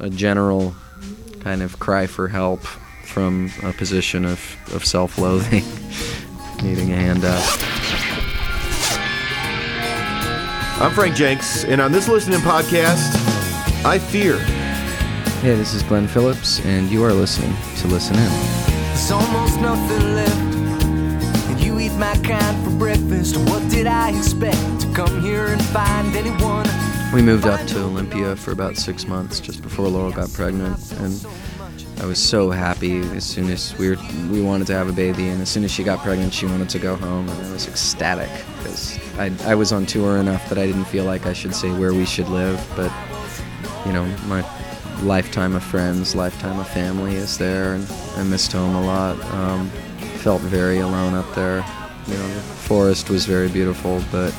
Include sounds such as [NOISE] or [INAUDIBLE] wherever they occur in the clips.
a general kind of cry for help from a position of, of self loathing, [LAUGHS] needing a handout. I'm Frank Jenks, and on this Listen In podcast, I fear. Hey, this is Glenn Phillips, and you are listening to Listen In. There's almost nothing left. And you eat my kind for breakfast. What did I expect? To come here and find anyone? We moved up to Olympia for about six months just before Laurel got pregnant, and I was so happy as soon as we were, we wanted to have a baby, and as soon as she got pregnant, she wanted to go home, and I was ecstatic because I, I was on tour enough that I didn't feel like I should say where we should live, but you know my lifetime of friends, lifetime of family is there, and I missed home a lot. Um, felt very alone up there. You know, the forest was very beautiful, but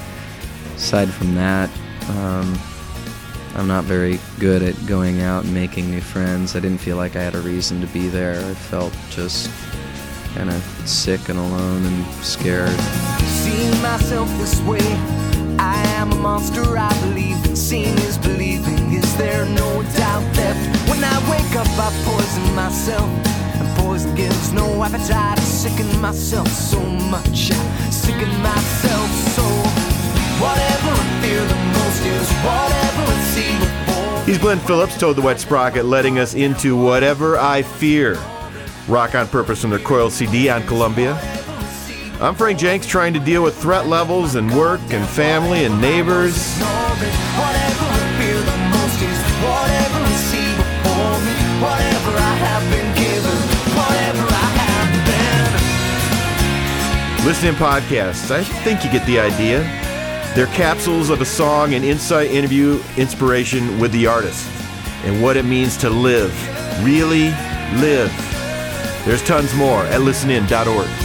aside from that, um, I'm not very good at going out and making new friends. I didn't feel like I had a reason to be there. I felt just kind of sick and alone and scared. Seeing myself this way, I am a monster, I believe. Seeing is believing. Is there no doubt left? When I wake up, I poison myself. And poison gives no appetite. I sicken myself so much. I sicken myself He's Glenn Phillips, Toad the Wet Sprocket, letting us into Whatever I Fear. Rock on Purpose from their Coil CD on Columbia. I'm Frank Jenks, trying to deal with threat levels and work and family and neighbors. Listen In podcasts, I think you get the idea. They're capsules of a song and insight interview inspiration with the artist and what it means to live. Really live. There's tons more at listenin.org.